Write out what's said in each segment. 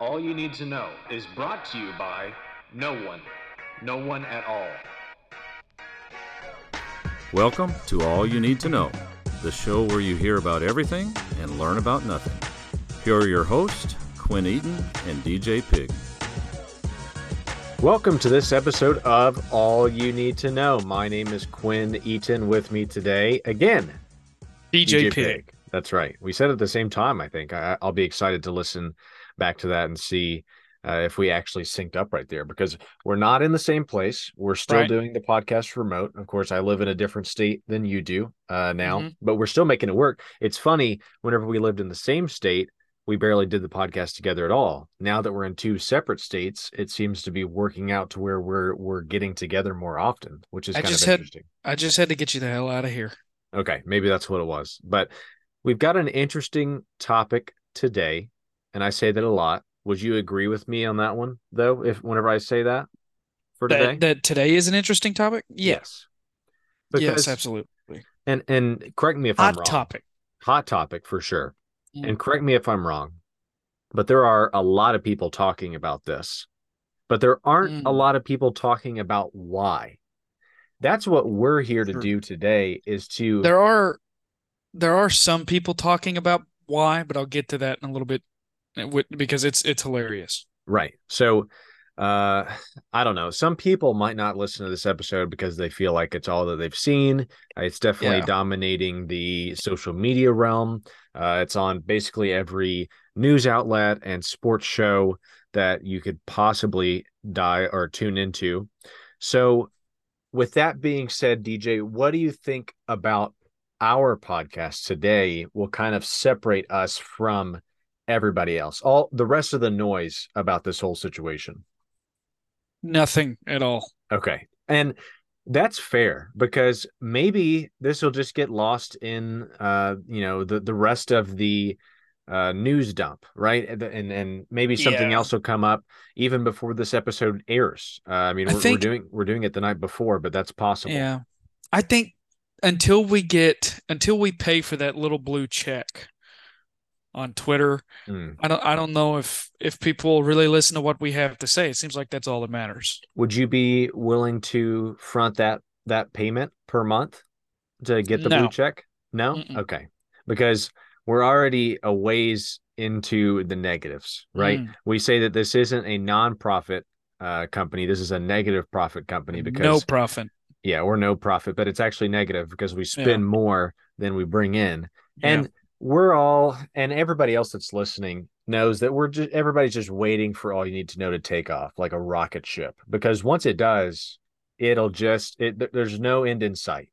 All You Need to Know is brought to you by no one. No one at all. Welcome to All You Need to Know, the show where you hear about everything and learn about nothing. Here are your hosts, Quinn Eaton and DJ Pig. Welcome to this episode of All You Need to Know. My name is Quinn Eaton. With me today, again, DJ, Pig. That's right. We said at the same time, I think. I, I'll be excited to listen back to that and see uh, if we actually synced up right there because we're not in the same place. We're still Right. doing the podcast remote. Of course, I live in a different state than you do uh, now, Mhm. but we're still making it work. It's funny, whenever we lived in the same state, we barely did the podcast together at all. Now that we're in two separate states, it seems to be working out to where we're we're getting together more often, which is I kind of had- interesting. I just had to get you the hell out of here. Okay, maybe that's what it was. But we've got an interesting topic today, and I say that a lot. Would you agree with me on that one, though? If whenever I say that for today, That that today is an interesting topic. Yeah. yes, Yes, Because- absolutely. And and correct me if I'm Hot wrong. topic. Hot topic for sure. Mm. And correct me if I'm wrong, but there are a lot of people talking about this, but there aren't a Mm. lot of people talking about why. That's what we're here to Sure. do today is to There are there are some people talking about why, but I'll get to that in a little bit because it's it's hilarious. Right. So uh I don't know. Some people might not listen to this episode because they feel like it's all that they've seen. It's definitely Yeah. dominating the social media realm. Uh it's on basically every news outlet and sports show that you could possibly die or tune into. So with that being said, DJ, what do you think about our podcast today will kind of separate us from everybody else all the rest of the noise about this whole situation Nothing at all. okay and that's fair because maybe this will just get lost in uh you know the the rest of the uh news dump right and and, maybe something Yeah. else will come up even before this episode airs uh, i mean we're, think- we're doing we're doing it the night before but that's possible Yeah. I think until we get until we pay for that little blue check on Twitter, Mm. I don't I don't know if if people really listen to what we have to say. It seems like that's all that matters. would you be willing to front that that payment per month to get the blue check no Mm-mm. okay because we're already a ways into the negatives right Mm. we say that this isn't a non-profit uh company this is a negative profit company because no profit. yeah we're no profit but it's actually negative because we spend Yeah. more than we bring in Yeah. We're all and everybody else that's listening knows that we're just everybody's just waiting for all you need to know to take off like a rocket ship because once it does it'll just it there's no end in sight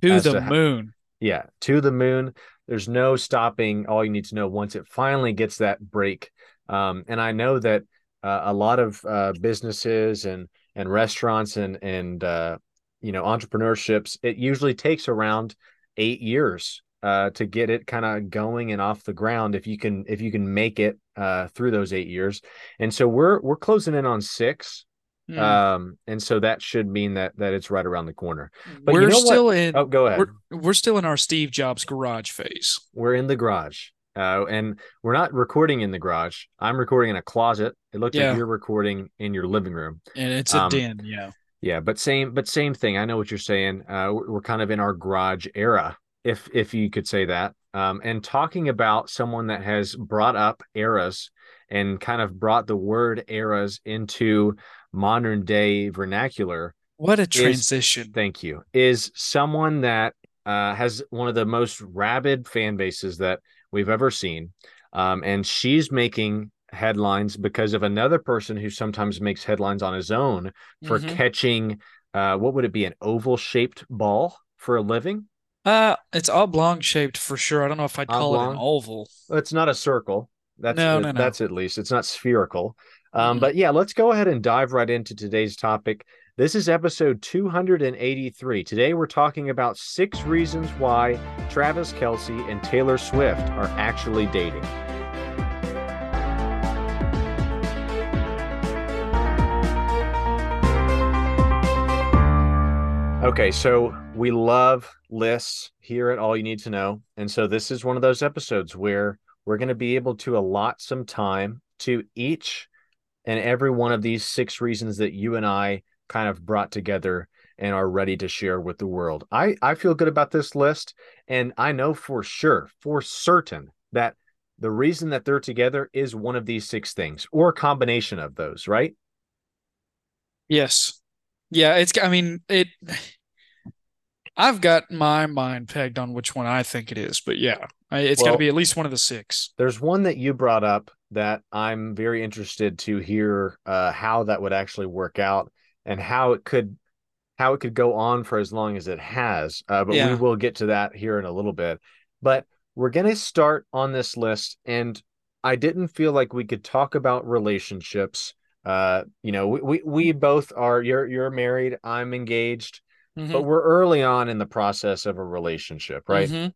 to the to how- moon. yeah to the moon there's no stopping all you need to know once it finally gets that break um and i know that uh, a lot of uh businesses and and restaurants and and uh you know entrepreneurships it usually takes around eight years uh to get it kind of going and off the ground if you can if you can make it uh through those eight years. And so we're we're closing in on six Mm. um and so that should mean that that it's right around the corner. But we're know what- still in oh go ahead. we're we're still in our Steve Jobs garage phase. we're in the garage uh, and we're not recording in the garage. I'm recording in a closet. It looks Yeah. like you're recording in your living room. And it's a Um, den, yeah. yeah but same but same thing. I know what you're saying. Uh, we're, we're kind of in our garage era if if you could say that um, and talking about someone that has brought up eras and kind of brought the word eras into modern day vernacular What a transition. thank you is someone that uh, has one of the most rabid fan bases that we've ever seen um, and she's making headlines because of another person who sometimes makes headlines on his own for Mhm. catching uh, what would it be an oval shaped ball for a living Uh, it's oblong shaped for sure. I don't know if I'd call it an oval. It's not a circle that's No, no, no. that's at least it's not spherical um, Mhm. but yeah let's go ahead and dive right into today's topic this is episode 283 today we're talking about six reasons why travis kelce and taylor swift are actually dating Okay, so we love lists here at All You Need to Know. And so this is one of those episodes where we're going to be able to allot some time to each and every one of these six reasons that you and I kind of brought together and are ready to share with the world. I, I feel good about this list. And I know for sure, for certain, that the reason that they're together is one of these six things or a combination of those, right? Yes. Yeah, it's I mean, it I've got my mind pegged on which one I think it is, but yeah, it's well, got to be at least one of the six. There's one that you brought up that I'm very interested to hear uh, how that would actually work out and how it could how it could go on for as long as it has. Uh, but yeah. we will get to that here in a little bit. But we're going to start on this list, and I didn't feel like we could talk about relationships. Uh, you know, we, we, we both are. You're you're married. I'm engaged, mm-hmm. but we're early on in the process of a relationship, right? Mm-hmm.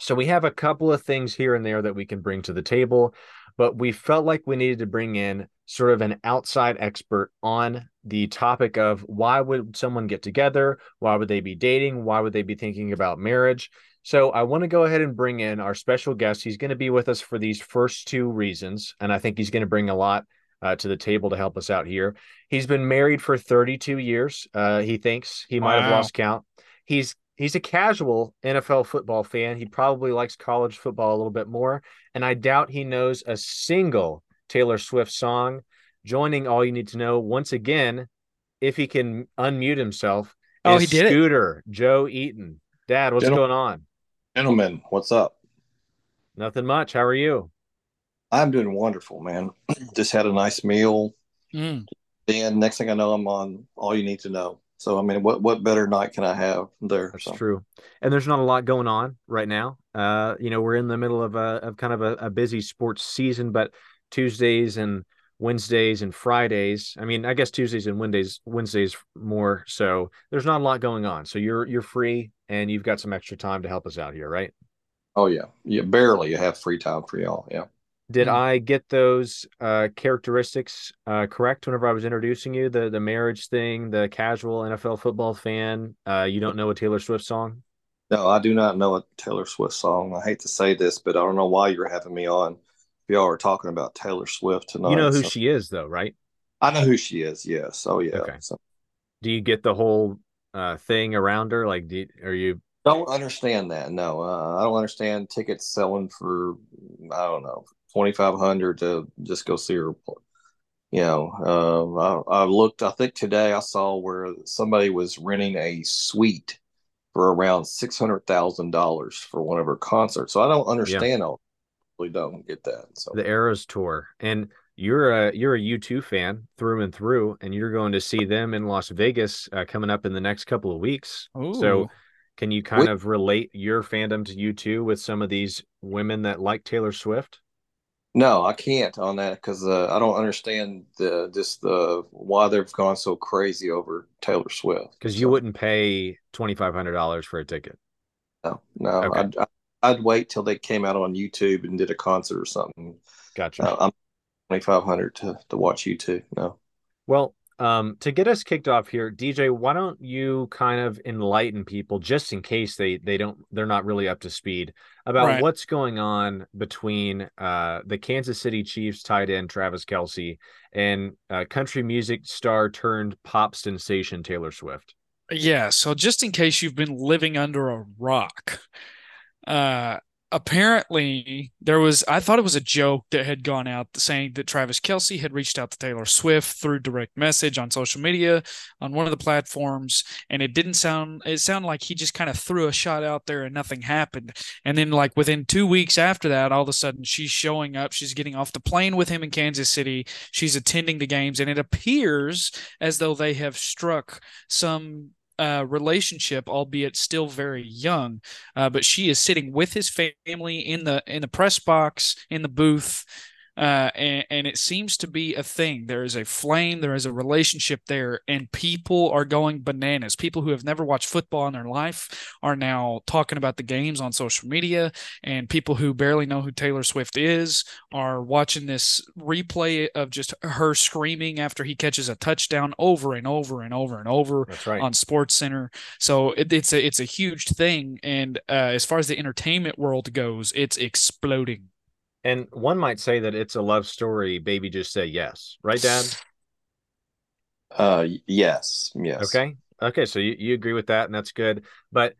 So we have a couple of things here and there that we can bring to the table, but we felt like we needed to bring in sort of an outside expert on the topic of why would someone get together? Why would they be dating? Why would they be thinking about marriage? So I want to go ahead and bring in our special guest. He's going to be with us for these first two reasons, and I think he's going to bring a lot uh, to the table to help us out here. He's been married for 32 years. Uh, he thinks he might wow. have lost count. He's he's a casual NFL football fan. He probably likes college football a little bit more, and I doubt he knows a single Taylor Swift song. Joining all you need to know once again, if he can unmute himself. Oh, he did Scooter it. Joe Eaton. Dad, what's going on? Gentlemen, what's up? Nothing much. How are you? I'm doing wonderful, man. Just had a nice meal. Mm. And next thing I know, I'm on All You Need to Know. So I mean, what what better night can I have there? That's so. true. And there's not a lot going on right now. Uh, you know, we're in the middle of a of kind of a, a busy sports season, but Tuesdays and Wednesdays and Fridays. I mean, I guess Tuesdays and Wednesdays Wednesdays more so. There's not a lot going on. So you're you're free and you've got some extra time to help us out here, right? Oh yeah, yeah. Barely you have free time for y'all. Yeah. Did mm-hmm. I get those uh, characteristics uh, correct whenever I was introducing you? The the marriage thing, the casual NFL football fan. Uh, you don't know a Taylor Swift song? No, I do not know a Taylor Swift song. I hate to say this, but I don't know why you're having me on. If y'all are talking about Taylor Swift tonight. You know who so. she is, though, right? I know who she is. Yes. Oh yeah. Okay. So. Do you get the whole uh, thing around her? Like, do, are you? Don't understand that. No, uh, I don't understand tickets selling for I don't know twenty five hundred to just go see her. You know, uh, I, I looked. I think today I saw where somebody was renting a suite for around six hundred thousand dollars for one of her concerts. So I don't understand. Yeah. I really don't get that. So the Eras tour and you're a you're a U2 fan through and through, and you're going to see them in Las Vegas uh, coming up in the next couple of weeks. Ooh. So, can you kind of relate your fandom to U2 with some of these women that like Taylor Swift? No, I can't on that because uh, I don't understand the just the why they've gone so crazy over Taylor Swift. Because so. you wouldn't pay twenty five hundred dollars for a ticket. No, no, okay. I'd, I'd wait till they came out on YouTube and did a concert or something. Gotcha. Uh, I'm twenty five hundred to to watch you too. No. Well, um, to get us kicked off here, DJ, why don't you kind of enlighten people just in case they they don't they're not really up to speed about right. what's going on between uh the Kansas City Chiefs tight end Travis Kelce and uh, country music star turned pop sensation Taylor Swift. Yeah, so just in case you've been living under a rock, uh apparently there was I thought it was a joke that had gone out saying that Travis kelce had reached out to Taylor Swift through direct message on social media on one of the platforms and it didn't sound it sounded like he just kind of threw a shot out there and nothing happened. And then like within 2 weeks after that all of a sudden she's showing up she's getting off the plane with him in Kansas City she's attending the games and it appears as though they have struck some uh, relationship, albeit still very young. Uh, but she is sitting with his family in the in the press box in the booth, uh, and, and, it seems to be a thing. There is a flame, there is a relationship there, and people are going bananas. People who have never watched football in their life are now talking about the games on social media, and people who barely know who Taylor Swift is are watching this replay of just her screaming after he catches a touchdown over and over and over and over right. on Sports Center. So it, it's a it's a huge thing, and uh, as far as the entertainment world goes, it's exploding. And one might say that it's a love story. Baby, just say yes, right, Dad? Uh, yes, yes. Okay. Okay. So you, you agree with that, and that's good. But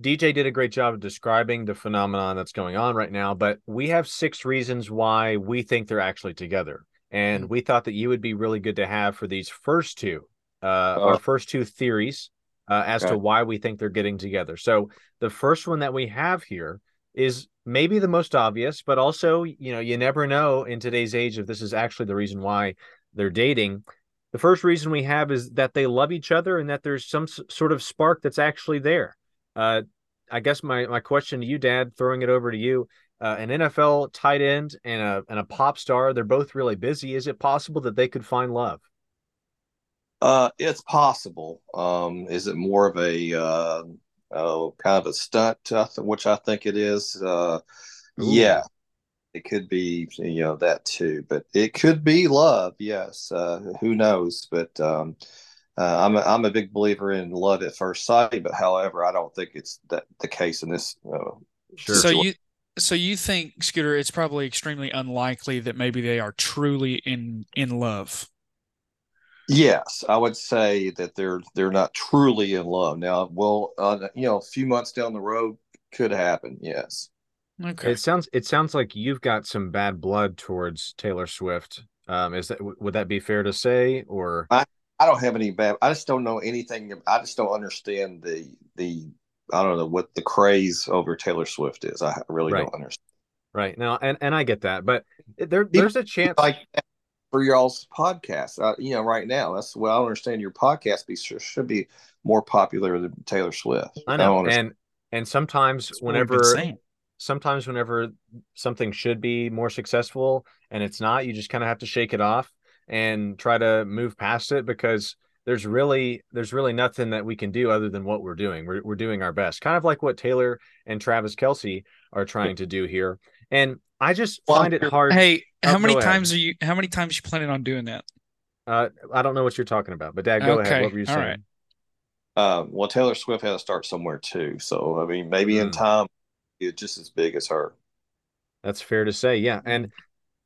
DJ did a great job of describing the phenomenon that's going on right now. But we have six reasons why we think they're actually together. And we thought that you would be really good to have for these first two, uh, Oh. our first two theories uh, as to why we think they're getting together. So the first one that we have here is maybe the most obvious, but also, you know, you never know in today's age if this is actually the reason why they're dating. The first reason we have is that they love each other and that there's some sort of spark that's actually there. Uh, I guess my my question to you, Dad, throwing it over to you, uh, an NFL tight end and a and a pop star, they're both really busy. Is it possible that they could find love? Uh, it's possible. Um, is it more of a uh, oh, kind of a stunt, which I think it is? Uh, yeah, it could be, you know, that too, but it could be love. Yes, uh, who knows? But um, uh, I'm a, I'm a big believer in love at first sight. But however, I don't think it's that the case in this. Uh, Sure. So you so you think Scooter it's probably extremely unlikely that maybe they are truly in in love. Yes, I would say that they're they're not truly in love now. Well, uh, you know, a few months down the road could happen. Yes. Okay. It sounds it sounds like you've got some bad blood towards Taylor Swift. Um, is that would that be fair to say, or I don't have any bad. I just don't know anything. I just don't understand the the. I don't know what the craze over Taylor Swift is. I really Right. don't understand. right now? And and I get that, but there there's a chance. Like for y'all's podcast, uh, you know, right now that's what I understand. Your podcast be should, should be more popular than Taylor Swift. I know, understand. and and sometimes That's what we've been whenever sometimes whenever something should be more successful and it's not, you just kind of have to shake it off and try to move past it because there's really there's really nothing that we can do other than what we're doing. We're we're doing our best, kind of like what Taylor and Travis Kelce are trying to do here. And I just Well, find it hard. Hey, Oh, how many go ahead. times are you how many times you planning on doing that? Uh, I don't know what you're talking about, but Dad, go ahead. What were you saying? right. Um, well, Taylor Swift had to start somewhere too. So I mean, maybe in Mm. time, it's just as big as her. That's fair to say. Yeah. And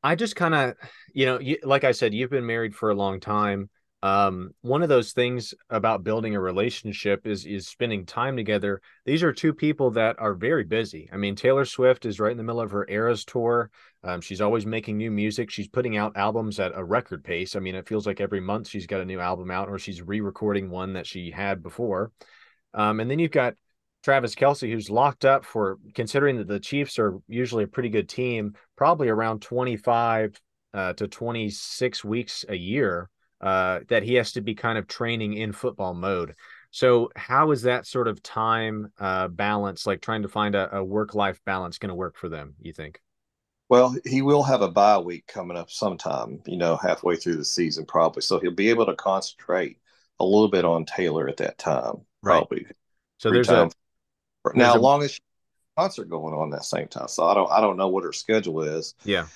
I just kind of, you know, you, like I said, you've been married for a long time. Um, one of those things about building a relationship is is spending time together. These are two people that are very busy. I mean, Taylor Swift is right in the middle of her Eras tour. Um, she's always making new music. She's putting out albums at a record pace. I mean, it feels like every month she's got a new album out, or she's re-recording one that she had before. Um, and then you've got Travis Kelce, who's locked up for considering that the Chiefs are usually a pretty good team, probably around 25 uh, to 26 weeks a year, uh, that he has to be kind of training in football mode. So, how is that sort of time uh, balance, like trying to find a, a work life balance, going to work for them, you think? Well, he will have a bye week coming up sometime, you know, halfway through the season, probably. So he'll be able to concentrate a little bit on Taylor at that time, Right. probably. So, Free there's time. a, now, a- as long as she has a concert going on that same time, so I don't, I don't know what her schedule is. yeah,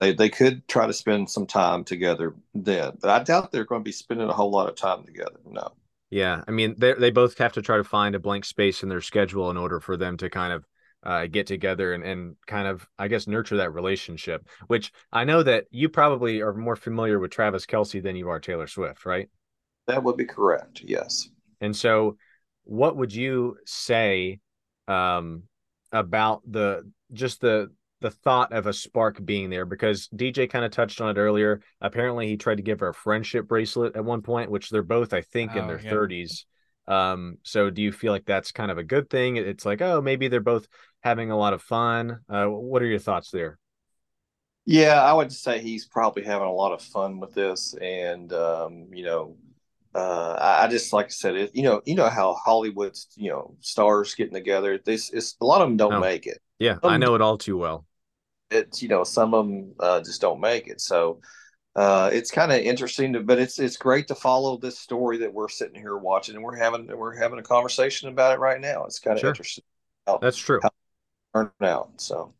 They, they could try to spend some time together then, but I doubt they're going to be spending a whole lot of time together. No. Yeah, I mean they they both have to try to find a blank space in their schedule in order for them to kind of uh, get together and and kind of I guess nurture that relationship. Which I know that you probably are more familiar with Travis Kelce than you are Taylor Swift, right? That would be correct. Yes. And so, what would you say um, about the just the the thought of a spark being there? Because DJ kind of touched on it earlier. Apparently, he tried to give her a friendship bracelet at one point, which they're both, I think, in Oh, their yeah. thirties. Um, so do you feel like that's kind of a good thing? It's like, oh, maybe they're both having a lot of fun. Uh, what are your thoughts there? Yeah, I would say he's probably having a lot of fun with this, and um, you know, uh, I, I just like I said, it, you know, you know how Hollywood's you know stars getting together. This is a lot of them don't Oh. make it. Yeah, I know it all too well. It's you know some of them uh, just don't make it. So uh, it's kind of interesting, to, but it's it's great to follow this story that we're sitting here watching, and we're having we're having a conversation about it right now. It's kind of Sure. interesting. How, That's true. turned out. So.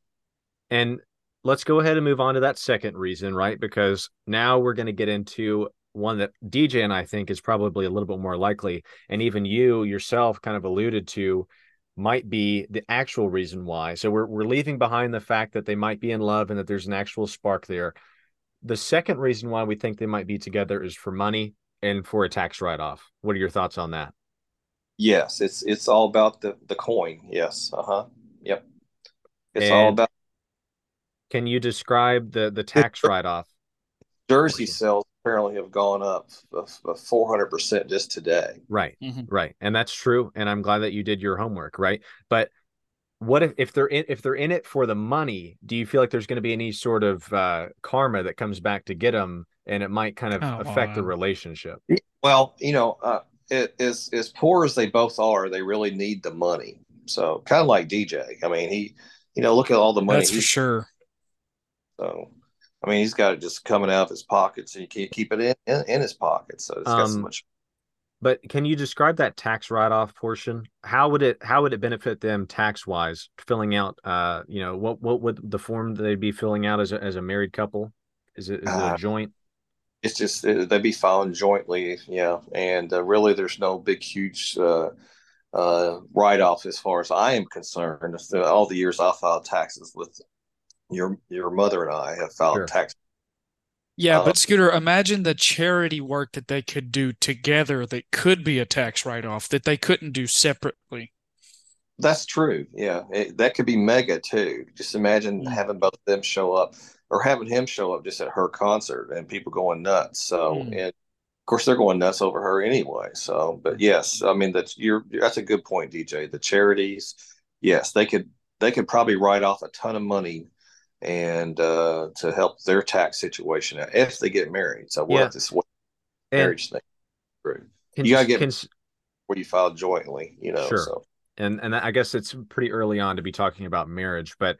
And let's go ahead and move on to that second reason, right? Because now we're going to get into one that DJ and I think is probably a little bit more likely. And even you yourself kind of alluded to might be the actual reason why. So we're we're leaving behind the fact that they might be in love and that there's an actual spark there. The second reason why we think they might be together is for money and for a tax write-off. What are your thoughts on that? Yes, it's it's all about the the coin. Yes. Uh-huh. Yep. It's And- all about Can you describe the the tax write-off? jersey portion. Sales apparently have gone up four hundred percent just today. Right. Mhm. Right. And that's true. And I'm glad that you did your homework, right? But what if, if they're in if they're in it for the money, do you feel like there's going to be any sort of uh karma that comes back to get them and it might kind of Come affect the relationship? Well, you know, uh, it, as as poor as they both are, they really need the money. So kind of like DJ. I mean, he, you know, look at all the money That's for sure. so. I mean, he's got it just coming out of his pockets, and you can't keep it in in, in his pockets. So it's got so Um, much. But can you describe that tax write-off portion? How would it how would it benefit them tax-wise filling out uh you know what what would the form that they'd be filling out as a as a married couple? Is it is it Uh, a joint? It's just uh, they'd be filing jointly, yeah. And uh, really, there's no big, huge uh, uh, write-off as far as I am concerned. All the years I filed taxes with your your mother and I have filed Sure. tax. Yeah, Uh, but Scooter, imagine the charity work that they could do together that could be a tax write-off that they couldn't do separately. That's true. Yeah, it, that could be mega too. Just imagine Mm. having both of them show up, or having him show up just at her concert, and people going nuts. So, Mm. and of course, they're going nuts over her anyway. So, but yes, I mean that's you're that's a good point, DJ. The charities, yes, they could they could probably write off a ton of money and uh to help their tax situation out if they get married. So we'll Yeah. have to And marriage thing you gotta get- can, where you file jointly. You know, Sure. so. and and I guess it's pretty early on to be talking about marriage, but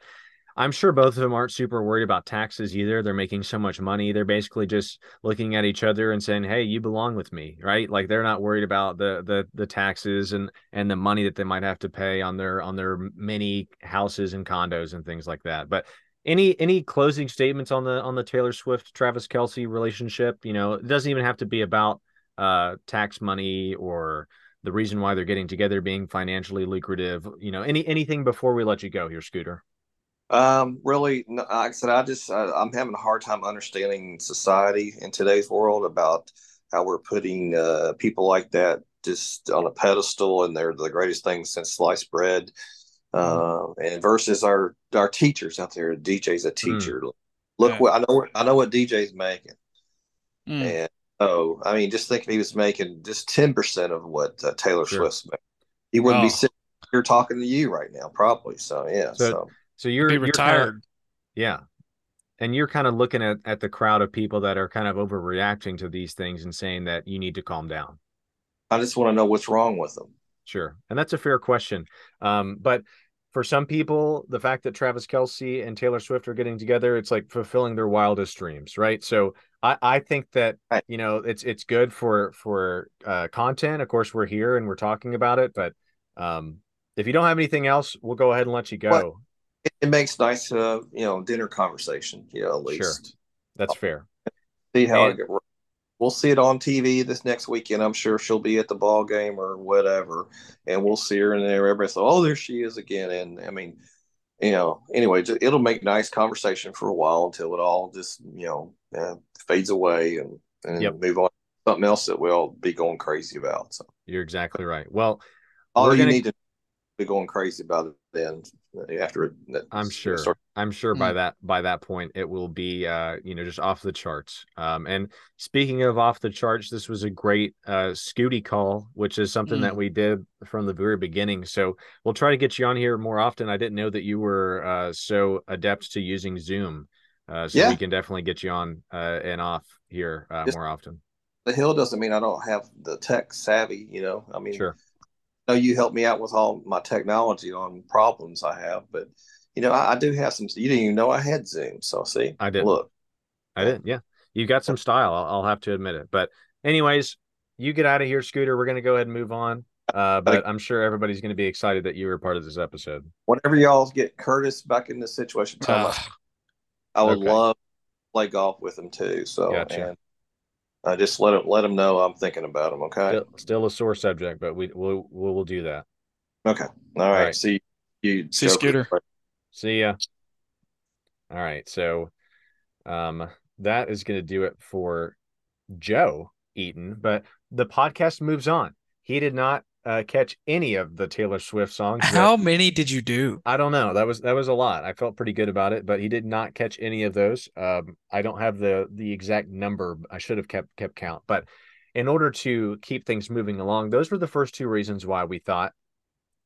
I'm sure both of them aren't super worried about taxes either. They're making so much money. They're basically just looking at each other and saying, "Hey, you belong with me," right? Like they're not worried about the the the taxes and and the money that they might have to pay on their on their many houses and condos and things like that. But any any closing statements on the on the Taylor Swift Travis Kelce relationship? You know, it doesn't even have to be about uh tax money or the reason why they're getting together being financially lucrative. You know, any anything before we let you go here, Scooter. Um, really, like I said, I just I, I'm having a hard time understanding society in today's world about how we're putting uh, people like that just on a pedestal and they're the greatest thing since sliced bread. Uh, and versus our our teachers out there. DJ's a teacher. Look, Yeah. what I know. I know what DJ's making, Mm. and so I mean, just think if he was making just ten percent of what uh, Taylor Sure. Swift's making, he wouldn't be Oh. sitting here talking to you right now, probably. So yeah, So- so. So you're you're kinda- retired. yeah. And you're kind of looking at, at the crowd of people that are kind of overreacting to these things and saying that you need to calm down. I just want to know what's wrong with them. Sure. And that's a fair question. Um, but for some people, the fact that Travis Kelce and Taylor Swift are getting together, it's like fulfilling their wildest dreams, right? So I, I think that you know it's it's good for for uh, content. Of course, we're here and we're talking about it, but um, if you don't have anything else, we'll go ahead and let you go. What? It, it makes nice, uh, you know, dinner conversation. You know, at Sure. least That's fair. see how And- it. We'll see it on TV this next weekend. I'm sure she'll be at the ball game or whatever, and we'll see her in there. Everybody say, "Oh, there she is again." And I mean, you know, anyway, it'll make nice conversation for a while until it all just you know uh, fades away and and Yep. move on something else that we'll be going crazy about. So You're exactly right. Well, all you gonna- need to be going crazy about it then after it. I'm sure. start- I'm sure by Mm. that by that point it will be uh you know just off the charts. Um and speaking of off the charts, this was a great uh Scooty call, which is something Mm. that we did from the very beginning. So we'll try to get you on here more often. I didn't know that you were uh so adept to using Zoom. Uh so Yeah. we can definitely get you on uh and off here uh, Just- more often. the hill doesn't mean I don't have the tech savvy. You know, I mean, Sure. Know you help me out with all my technology on problems I have, but you know, I, I do have some. You didn't even know I had Zoom, so see, I did. Look, I did. Yeah. You got some style. I'll, I'll have to admit it. But anyways, you get out of here, Scooter. We're going to go ahead and move on. Uh, but I'm sure everybody's going to be excited that you were part of this episode. whenever y'all get Curtis back in this situation, tell Ah, I, would okay. love to play golf with him too. So, Gotcha. and I just let him let them know I'm thinking about them. Okay. Still, still a sore subject, but we we'll, we'll, we'll do that. Okay. All right. All right. See you. See Joker. Scooter. See ya. All right. So um that is going to do it for Joe Eaton, but the podcast moves on. He did not uh, catch any of the Taylor Swift songs. How many did you do? I don't know. That was that was a lot. I felt pretty good about it, but he did not catch any of those. Um, I don't have the the exact number. I should have kept kept count. But in order to keep things moving along, those were the first two reasons why we thought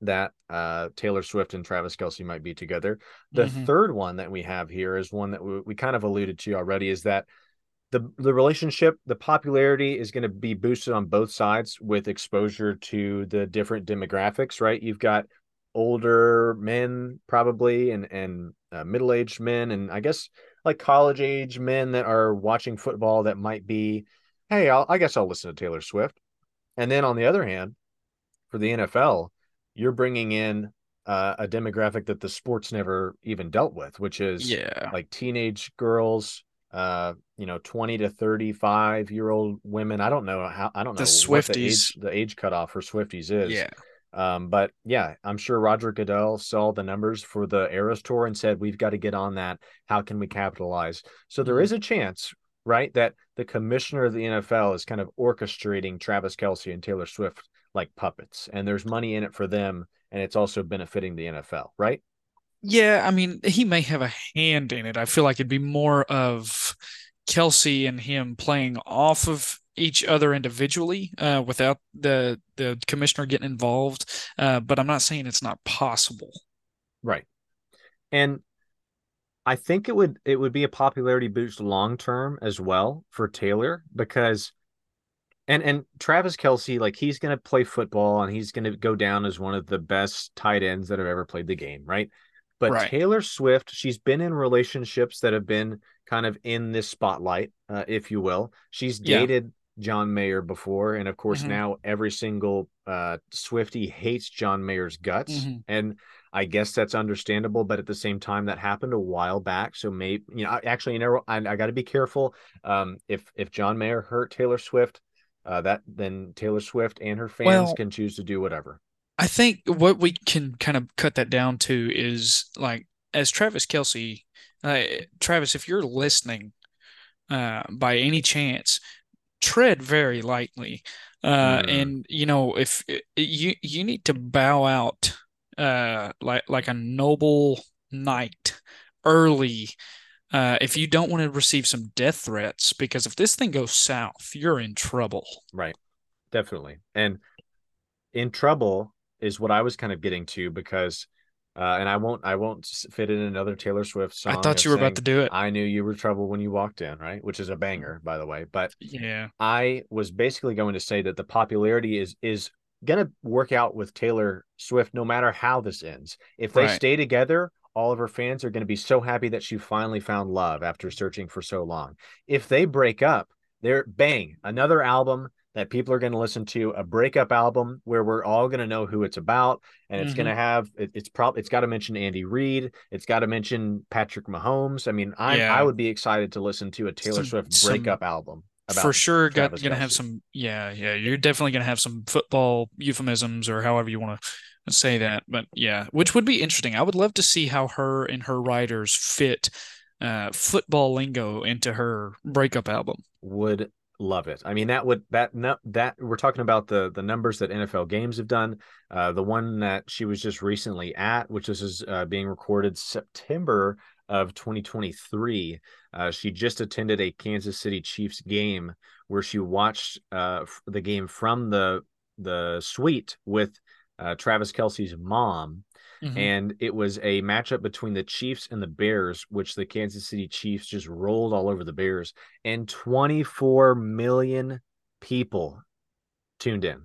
that uh, Taylor Swift and Travis Kelce might be together. The Mhm. third one that we have here is one that we, we kind of alluded to already. Is that the the relationship, the popularity is going to be boosted on both sides with exposure to the different demographics, right? You've got older men probably and and uh, middle-aged men and I guess like college age men that are watching football that might be hey, I'll, I guess I'll listen to Taylor Swift. And then on the other hand, for the NFL, you're bringing in uh, a demographic that the sports never even dealt with, which is Yeah. like teenage girls uh you know 20 to 35 year old women i don't know how i don't know The what the Swifties. age, the age cutoff for swifties is Yeah. um but yeah i'm sure roger goodell saw the numbers for the eras tour and said we've got to get on that how can we capitalize so there Mhm. a chance right that the commissioner of the nfl is kind of orchestrating travis kelce and taylor swift like puppets and there's money in it for them and it's also benefiting the nfl right Yeah, I mean, he may have a hand in it. I feel like it'd be more of Kelce and him playing off of each other individually, uh, without the the commissioner getting involved. Uh, but I'm not saying it's not possible. Right. And I think it would it would be a popularity boost long term as well for Taylor because and and Travis Kelce, like he's gonna play football and he's gonna go down as one of the best tight ends that have ever played the game, right? But Right. Taylor Swift, she's been in relationships that have been kind of in this spotlight, uh, if you will. She's Yeah. dated John Mayer before, and of course Mhm. now every single uh Swifty hates John Mayer's guts. Mhm. And I guess that's understandable, but at the same time, that happened a while back. So maybe you know, actually, you know, I, I got to be careful. Um, if if John Mayer hurt Taylor Swift, uh, that then Taylor Swift and her fans Well- can choose to do whatever. I think what we can kind of cut that down to is like as Travis Kelce, uh, Travis, if you're listening, uh, by any chance, tread very lightly. Uh, Mm. and you know, if you you need to bow out, uh, like like a noble knight early. Uh, if you don't want to receive some death threats, because if this thing goes south, you're in trouble. Right. Definitely. And in trouble is what I was kind of getting to because uh and I won't I won't fit in another Taylor Swift song. I thought you were about to do it. I knew you were trouble when you walked in, right? Which is a banger, by the way. But Yeah. I was basically going to say that the popularity is is going to work out with Taylor Swift no matter how this ends. If they Right. stay together, all of her fans are going to be so happy that she finally found love after searching for so long. If they break up, they're bang, another album that people are going to listen to, a breakup album where we're all going to know who it's about and it's Mhm. going to have it, it's probably it's got to mention Andy Reid, it's got to mention Patrick Mahomes. I mean, I Yeah. I would be excited to listen to a Taylor Some- Swift some- breakup album about for sure got gonna have some yeah yeah you're definitely gonna have some football euphemisms or however you want to say that but yeah which would be interesting i would love to see how her and her writers fit uh football lingo into her breakup album would love it. I mean, that would that that we're talking about the the numbers that NFL games have done. Uh, the one that she was just recently at, which this is uh, being recorded September of 2023. Uh, she just attended a Kansas City Chiefs game where she watched uh, the game from the the suite with uh, Travis Kelce's mom Mhm. and it was a matchup between the Chiefs and the Bears, which the Kansas City Chiefs just rolled all over the Bears, and 24 million people tuned in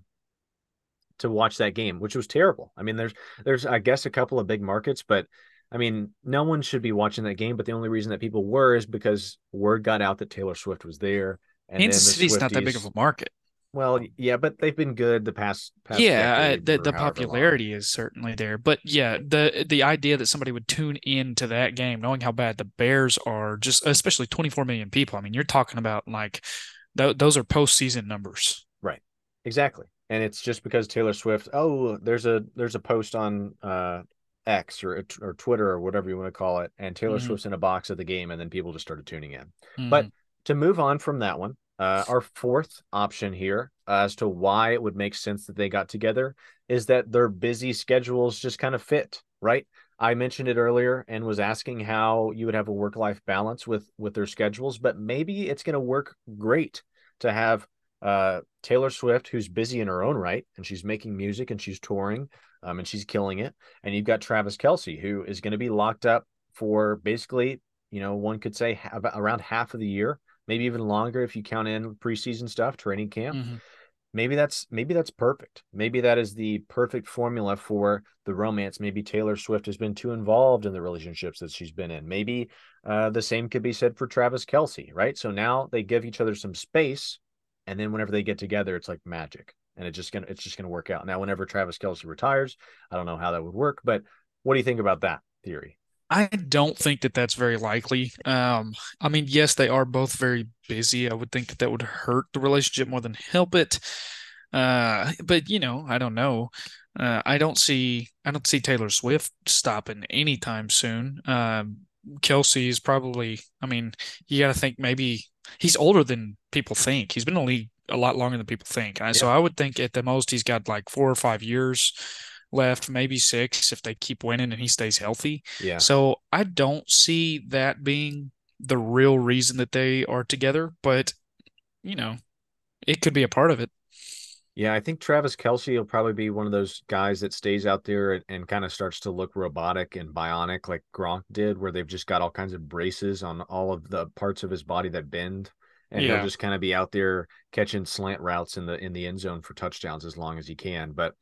to watch that game, which was terrible. I mean, there's there's I guess a couple of big markets, but I mean, no one should be watching that game. But the only reason that people were is because word got out that Taylor Swift was there. And kansas the city's not that big of a market well, yeah, but they've been good the past. past yeah the, the however long. popularity is certainly there but yeah the the idea that somebody would tune in to that game knowing how bad the bears are just especially 24 million people i mean you're talking about like th- those are postseason numbers right? Exactly. and it's just because Taylor Swift. Oh, there's a there's a post on uh, X or or Twitter or whatever you want to call it, and Taylor Mhm. Swift's in a box at the game, and then people just started tuning in. Mhm. But to move on from that one, uh, our fourth option here as to why it would make sense that they got together is that their busy schedules just kind of fit, right? I mentioned it earlier and was asking how you would have a work life balance with with their schedules, but maybe it's going to work great to have uh, Taylor Swift, who's busy in her own right, and she's making music and she's touring, um, and she's killing it, and you've got Travis Kelce, who is going to be locked up for basically, you know, one could say ha- around half of the year, maybe even longer if you count in preseason stuff, training camp Mhm. maybe that's maybe that's perfect. Maybe that is the perfect formula for the romance. Maybe Taylor Swift has been too involved in the relationships that she's been in. Maybe uh, the same could be said for Travis Kelce, right? So now they give each other some space, and then whenever they get together, it's like magic, and it's just gonna it's just gonna work out. Now, whenever Travis Kelce retires, I don't know how that would work, but what do you think about that theory? I don't think that that's very likely. Um, I mean, yes, they are both very busy. I would think that that would hurt the relationship more than help it. Uh, but you know, I don't know. Uh, I don't see I don't see Taylor Swift stopping anytime soon. Um, Kelce is probably. I mean, you got to think maybe he's older than people think. He's been in the league a lot longer than people think. I So I would think at the most he's got like four or five years left, maybe six if they keep winning and he stays healthy. Yeah, So I don't see that being the real reason that they are together, but you know, it could be a part of it. Yeah, I think Travis Kelce will probably be one of those guys that stays out there and, and kind of starts to look robotic and bionic like Gronk did, where they've just got all kinds of braces on all of the parts of his body that bend. And Yeah. he'll just kind of be out there catching slant routes in the in the end zone for touchdowns as long as he can. But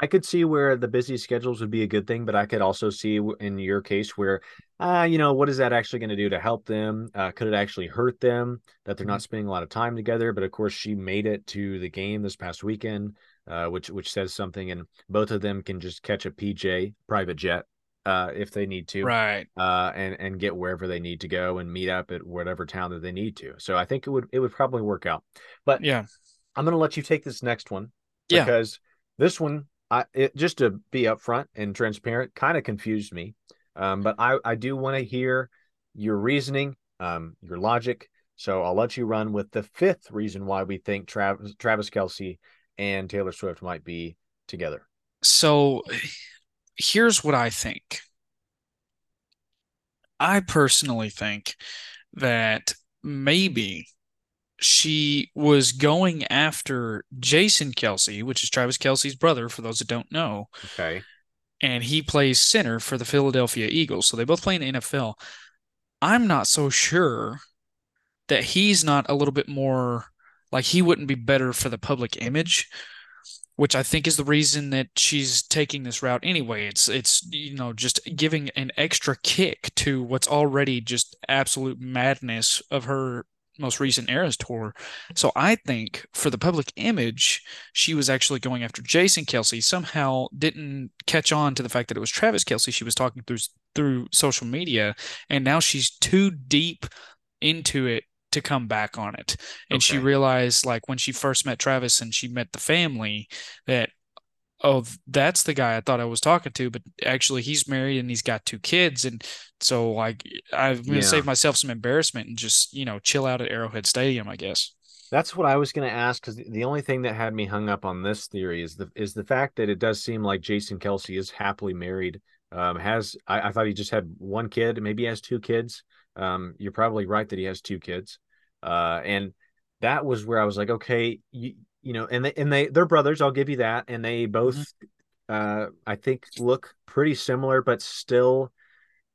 I could see where the busy schedules would be a good thing, but I could also see in your case where, uh, you know, what is that actually going to do to help them? Uh, could it actually hurt them that they're not spending a lot of time together? But of course, she made it to the game this past weekend, uh, which which says something, and both of them can just catch a PJ private jet uh, if they need to, Right. uh, and and get wherever they need to go and meet up at whatever town that they need to. So I think it would it would probably work out. But Yeah. I'm going to let you take this next one Yeah. because this one, I it, just to be upfront and transparent, kind of confused me. Um, but I I do want to hear your reasoning, um, your logic. So I'll let you run with the fifth reason why we think Travis Travis Kelce and Taylor Swift might be together. So here's what I think. I personally think that maybe she was going after Jason Kelce, which is Travis Kelce's brother, for those that don't know, Okay. and he plays center for the Philadelphia Eagles. So they both play in the NFL. I'm not so sure that he's not a little bit more like he wouldn't be better for the public image, which I think is the reason that she's taking this route anyway. It's it's you know just giving an extra kick to what's already just absolute madness of her most recent Eras tour. So I think for the public image, she was actually going after Jason Kelce. Somehow didn't catch on to the fact that it was Travis Kelce she was talking through through social media, and now she's too deep into it to come back on it. And she realized, like when she first met Travis and she met the family, that oh, that's the guy I thought I was talking to, but actually he's married and he's got two kids, and so like I'm gonna Yeah. save myself some embarrassment and just you know chill out at Arrowhead Stadium, I guess. That's what I was going to ask because the only thing that had me hung up on this theory is the is the fact that it does seem like Jason Kelce is happily married. Um, has I, I thought he just had one kid, maybe he has two kids. Um, you're probably right that he has two kids. Uh, and that was where I was like, okay, you you know, and they and they they're brothers. I'll give you that, and they both, uh, I think look pretty similar, but still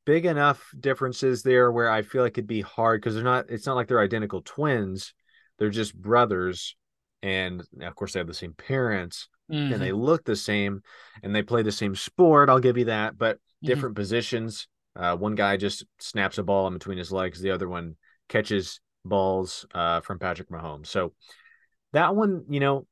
big enough differences there where I feel like it'd be hard because they're not. It's not like they're identical twins they're just brothers and of course they have the same parents and they look the same and they play the same sport i'll give you that but Mhm. different positions uh, one guy just snaps a ball in between his legs the other one catches balls uh, from patrick mahomes so that one you know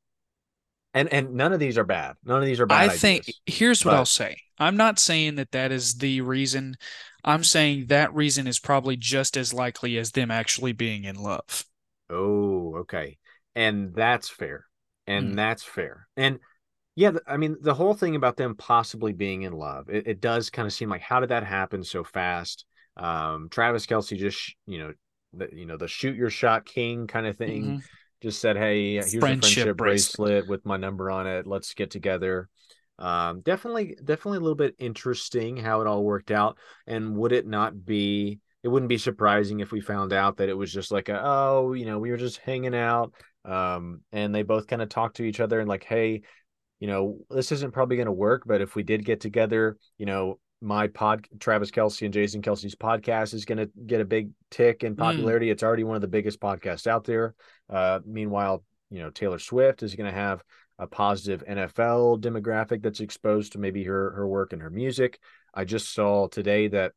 and and none of these are bad none of these are bad I think ideas. here's what I'll say. I'm not saying that that is the reason. I'm saying that reason is probably just as likely as them actually being in love. oh okay and that's fair and Mm. that's fair. And yeah, I mean, the whole thing about them possibly being in love, it, it does kind of seem like how did that happen so fast? Um, Travis Kelce just, you know, the you know the shoot your shot king kind of thing. Mhm. Just said, hey, here's a Friendship friendship bracelet. bracelet with my number on it. Let's get together. Um, definitely, definitely a little bit interesting how it all worked out. And would it not be? It wouldn't be surprising if we found out that it was just like a, oh, you know, we were just hanging out. Um, and they both kind of talked to each other and like, hey, you know, this isn't probably going to work, but if we did get together, you know, my pod, Travis Kelce and Jason Kelce's podcast is going to get a big tick in popularity. It's already one of the biggest podcasts out there. Uh, meanwhile, you know, Taylor Swift is going to have a positive NFL demographic that's exposed to maybe her her work and her music. I just saw today that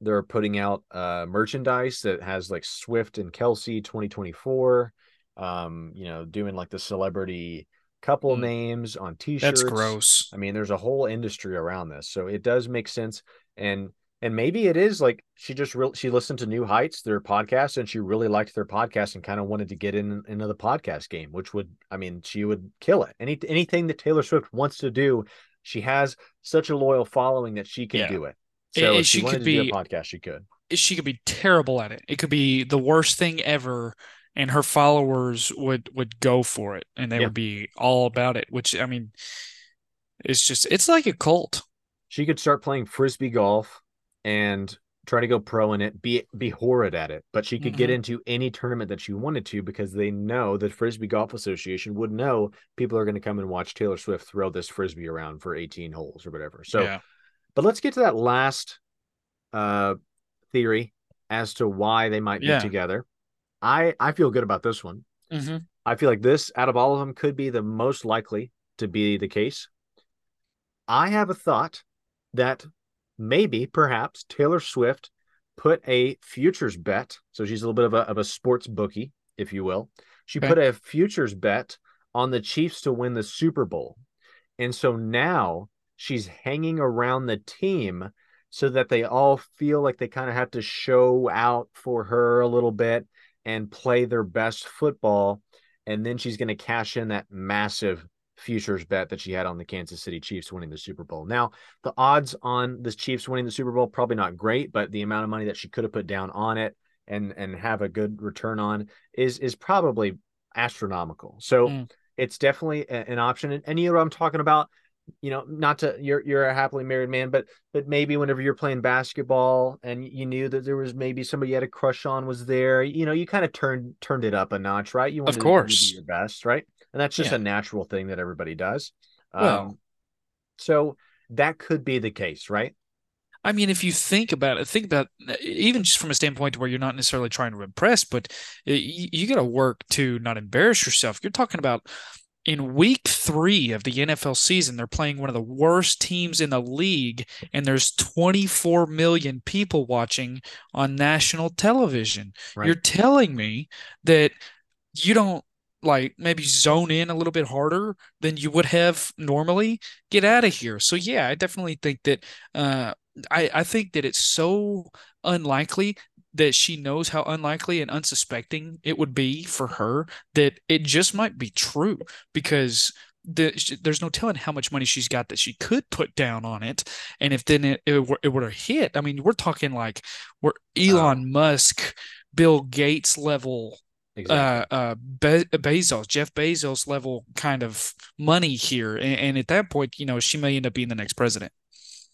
they're putting out uh, merchandise that has like Swift and Kelsey 2024. Um, you know, doing like the celebrity couple Mm. names on t-shirts. That's gross. I mean, there's a whole industry around this, so it does make sense. And and maybe it is like she just real she listened to New Heights, their podcast, and she really liked their podcast and kind of wanted to get in into the podcast game, which would, I mean, she would kill it. Any anything that Taylor Swift wants to do, she has such a loyal following that she can Yeah. do it. So it- if she, she wanted could be- a podcast, she could. she could be terrible at it. It could be the worst thing ever, and her followers would would go for it, and they Yeah. would be all about it. Which I mean, it's just it's like a cult. She could start playing frisbee golf and try to go pro in it, be be horrid at it, but she could get Mhm. into any tournament that she wanted to because they know the Frisbee Golf Association would know people are going to come and watch Taylor Swift throw this frisbee around for 18 holes or whatever. So, yeah, but let's get to that last uh theory as to why they might Yeah. be together. I I feel good about this one. hmm I feel like this out of all of them could be the most likely to be the case. I have a thought that maybe perhaps Taylor Swift put a futures bet. So she's a little bit of a, of a sports bookie, if you will. She Okay. put a futures bet on the Chiefs to win the Super Bowl. And so now she's hanging around the team so that they all feel like they kind of have to show out for her a little bit and play their best football. And then she's going to cash in that massive futures bet that she had on the Kansas City Chiefs winning the Super Bowl. Now, the odds on the Chiefs winning the Super Bowl probably not great, but the amount of money that she could have put down on it and and have a good return on is is probably astronomical. So Mm. it's definitely an option. And, and you know what I'm talking about? You know, not to you're you're a happily married man, but but maybe whenever you're playing basketball and you knew that there was maybe somebody you had a crush on was there, you know, you kind of turned turned it up a notch, right? You wanted to- to course. do your best, right? And that's just Yeah. a natural thing that everybody does. Well- um, so that could be the case, right? I mean, if you think about it, think about even just from a standpoint where you're not necessarily trying to impress, but you, you got to work to not embarrass yourself. You're talking about in week three of the NFL season, they're playing one of the worst teams in the league, and there's 24 million people watching on national television. Right. You're telling me that you don't like maybe zone in a little bit harder than you would have normally get out of here so yeah i definitely think that uh i i think that it's so unlikely that she knows how unlikely and unsuspecting it would be for her that it just might be true because the, there's no telling how much money she's got that she could put down on it and if then it, it, were- it were to hit i mean we're talking like we're elon musk bill gates level Exactly. uh, uh, Be- Bezos, Jeff Bezos level kind of money here, and, and at that point, you know, she may end up being the next president.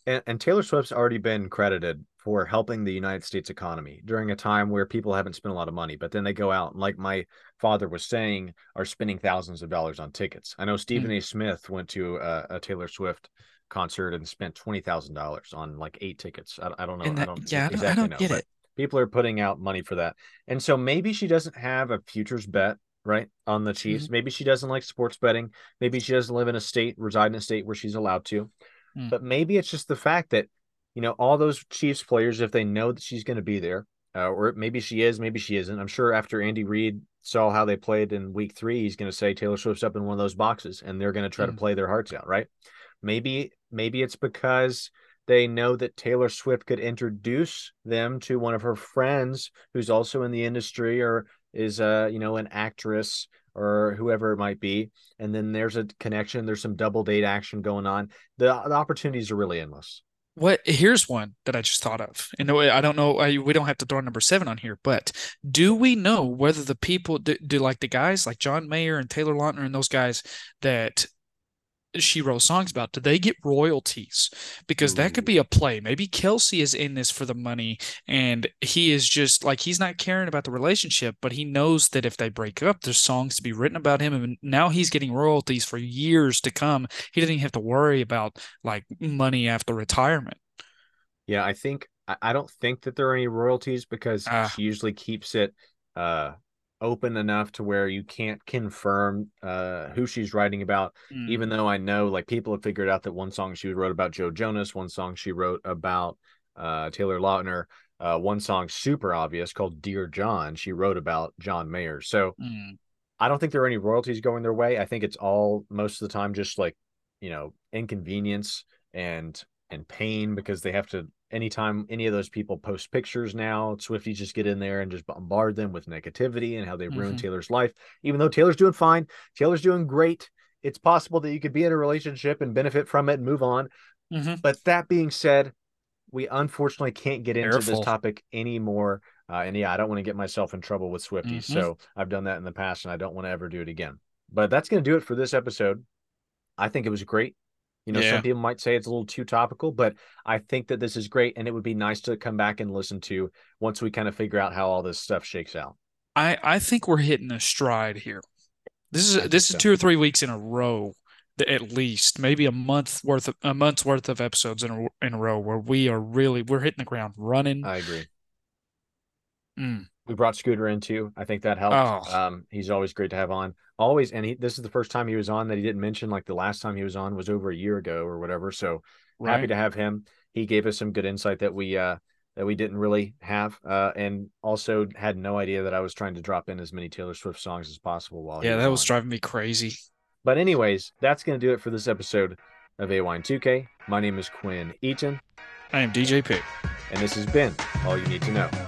and, and Taylor Swift's already been credited for helping the United States economy during a time where people haven't spent a lot of money, but then they go out and, like my father was saying, are spending thousands of dollars on tickets. I know Stephen A. Smith went to a, a Taylor Swift concert and spent twenty thousand dollars on like eight tickets. I, I don't know. and I don't yeah, I don't, I don't know, get it. people are putting out money for that. And so maybe she doesn't have a futures bet, right, on the Chiefs. Mm-hmm. Maybe she doesn't like sports betting. Maybe she doesn't live in a state, reside in a state where she's allowed to. Mm. But maybe it's just the fact that, you know, all those Chiefs players, if they know that she's going to be there, uh, or maybe she is, maybe she isn't. I'm sure after Andy Reid saw how they played in week three, he's going to say Taylor Swift's up in one of those boxes and they're going to try to Mm. play their hearts out, right? Maybe, maybe it's because they know that Taylor Swift could introduce them to one of her friends who's also in the industry or is uh you know an actress or whoever it might be, and then there's a connection. There's some double date action going on. The, the opportunities are really endless. What here's one that I just thought of. And I don't know. I, we don't have to throw number seven on here, but do we know whether the people do, do like the guys like John Mayer and Taylor Lautner and those guys that she wrote songs about do they get royalties? Because that could be a play. Maybe kelce is in this for the money and he is just like he's not caring about the relationship but he knows that if they break up there's songs to be written about him and now he's getting royalties for years to come. He doesn't even have to worry about like money after retirement. Yeah i think i don't think that there are any royalties because uh, she usually keeps it uh open enough to where you can't confirm uh, who she's writing about mm. even though i know like people have figured out that one song she wrote about joe jonas one song she wrote about uh, taylor lautner uh, one song super obvious called dear john she wrote about john mayer so mm. i don't think there are any royalties going their way i think it's all most of the time just like you know inconvenience and and pain because they have to anytime any of those people post pictures now, Swifties just get in there and just bombard them with negativity and how they ruin mm-hmm. Taylor's life. Even though Taylor's doing fine, Taylor's doing great. It's possible that you could be in a relationship and benefit from it and move on. Mm-hmm. But that being said, we unfortunately can't get into Careful. this topic anymore. Uh, and yeah, I don't want to get myself in trouble with Swifties. Mm-hmm. So I've done that in the past and I don't want to ever do it again. But that's going to do it for this episode. I think it was great. You know, yeah. some people might say it's a little too topical, but I think that this is great and it would be nice to come back and listen to once we kind of figure out how all this stuff shakes out. I I think we're hitting a stride here. This is this is two or three weeks in a row at least maybe a month worth of a month's worth of episodes in a, in a row where we are really we're hitting the ground running. I agree. Mm. We brought Scooter in too. I think that helped. Oh. Um, he's always great to have on always and he this is the first time he was on that he didn't mention like the last time he was on was over a year ago or whatever so right. happy to have him he gave us some good insight that we uh that we didn't really have uh and also had no idea that i was trying to drop in as many taylor swift songs as possible while yeah was that was on. driving me crazy but anyways that's gonna do it for this episode of AY2K. My name is Quinn Eaton. I am DJ Pick. And this has been All You Need to Know.